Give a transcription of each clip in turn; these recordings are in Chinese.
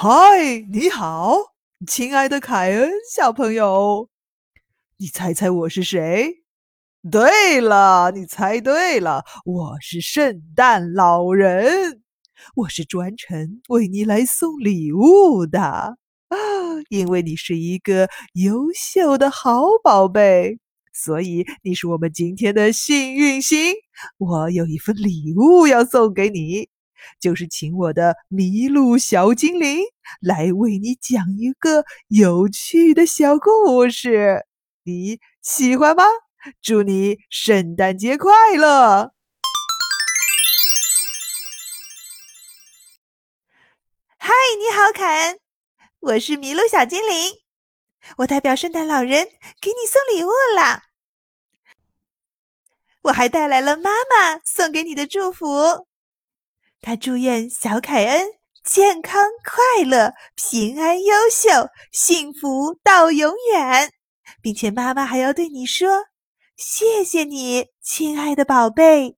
嗨，你好，亲爱的凯恩小朋友，你猜猜我是谁？对了，你猜对了，我是圣诞老人。我是专程为你来送礼物的啊，因为你是一个优秀的好宝贝，所以你是我们今天的幸运星。我有一份礼物要送给你。就是请我的麋鹿小精灵来为你讲一个有趣的小故事，你喜欢吗？祝你圣诞节快乐！嗨，你好，凯恩，我是麋鹿小精灵，我代表圣诞老人给你送礼物啦。我还带来了妈妈送给你的祝福。他祝愿小凯恩健康快乐、平安优秀、幸福到永远，并且妈妈还要对你说：“谢谢你，亲爱的宝贝。”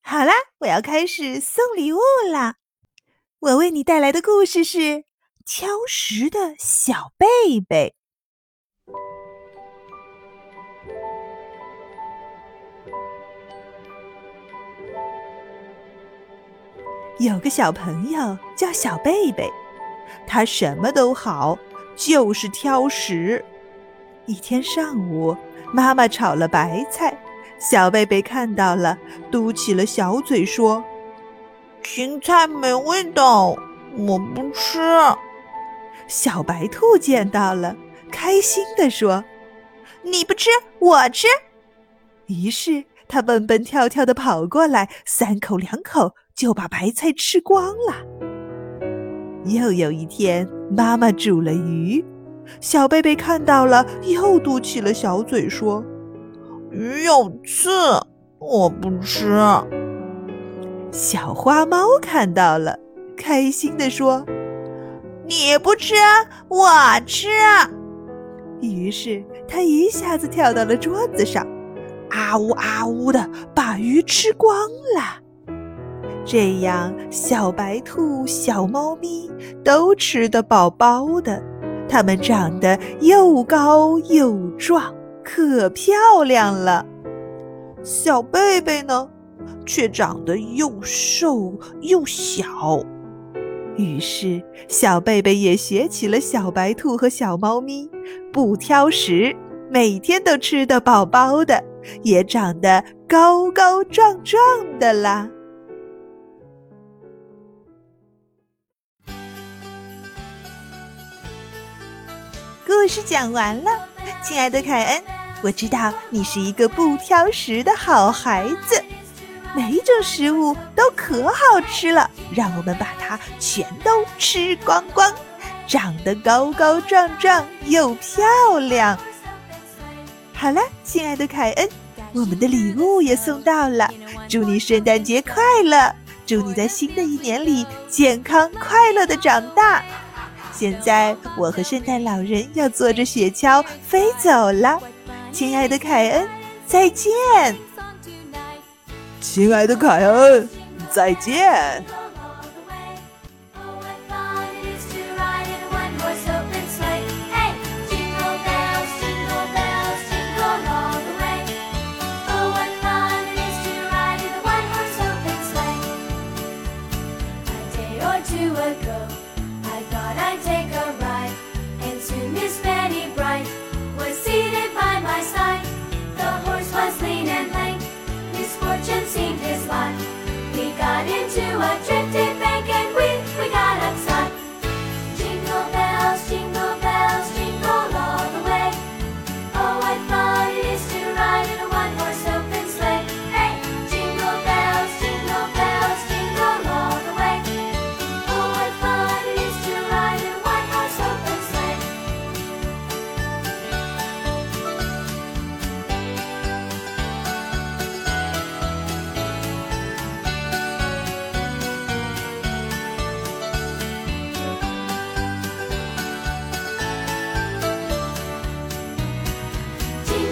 好啦，我要开始送礼物啦。我为你带来的故事是《挑食的小贝贝》。有个小朋友叫小贝贝，他什么都好，就是挑食。一天上午，妈妈炒了白菜，小贝贝看到了，嘟起了小嘴说：“青菜没味道，我不吃。”小白兔见到了，开心地说：“你不吃，我吃。”于是他蹦蹦跳跳地跑过来，三口两口。就把白菜吃光了。又有一天，妈妈煮了鱼，小贝贝看到了，又嘟起了小嘴说：“鱼有刺，我不吃。”小花猫看到了，开心地说：“你不吃，我吃。”于是，它一下子跳到了桌子上，啊呜啊呜的把鱼吃光了。这样，小白兔、小猫咪都吃得饱饱的，它们长得又高又壮，可漂亮了。小贝贝呢，却长得又瘦又小。于是，小贝贝也学起了小白兔和小猫咪，不挑食，每天都吃得饱饱的，也长得高高壮壮的啦。故事讲完了，亲爱的凯恩，我知道你是一个不挑食的好孩子，每一种食物都可好吃了，让我们把它全都吃光光，长得高高壮壮又漂亮。好了，亲爱的凯恩，我们的礼物也送到了，祝你圣诞节快乐，祝你在新的一年里健康快乐的长大。现在，我和圣诞老人要坐着雪橇飞走了，亲爱的凯恩，再见。亲爱的凯恩，再见。was leading.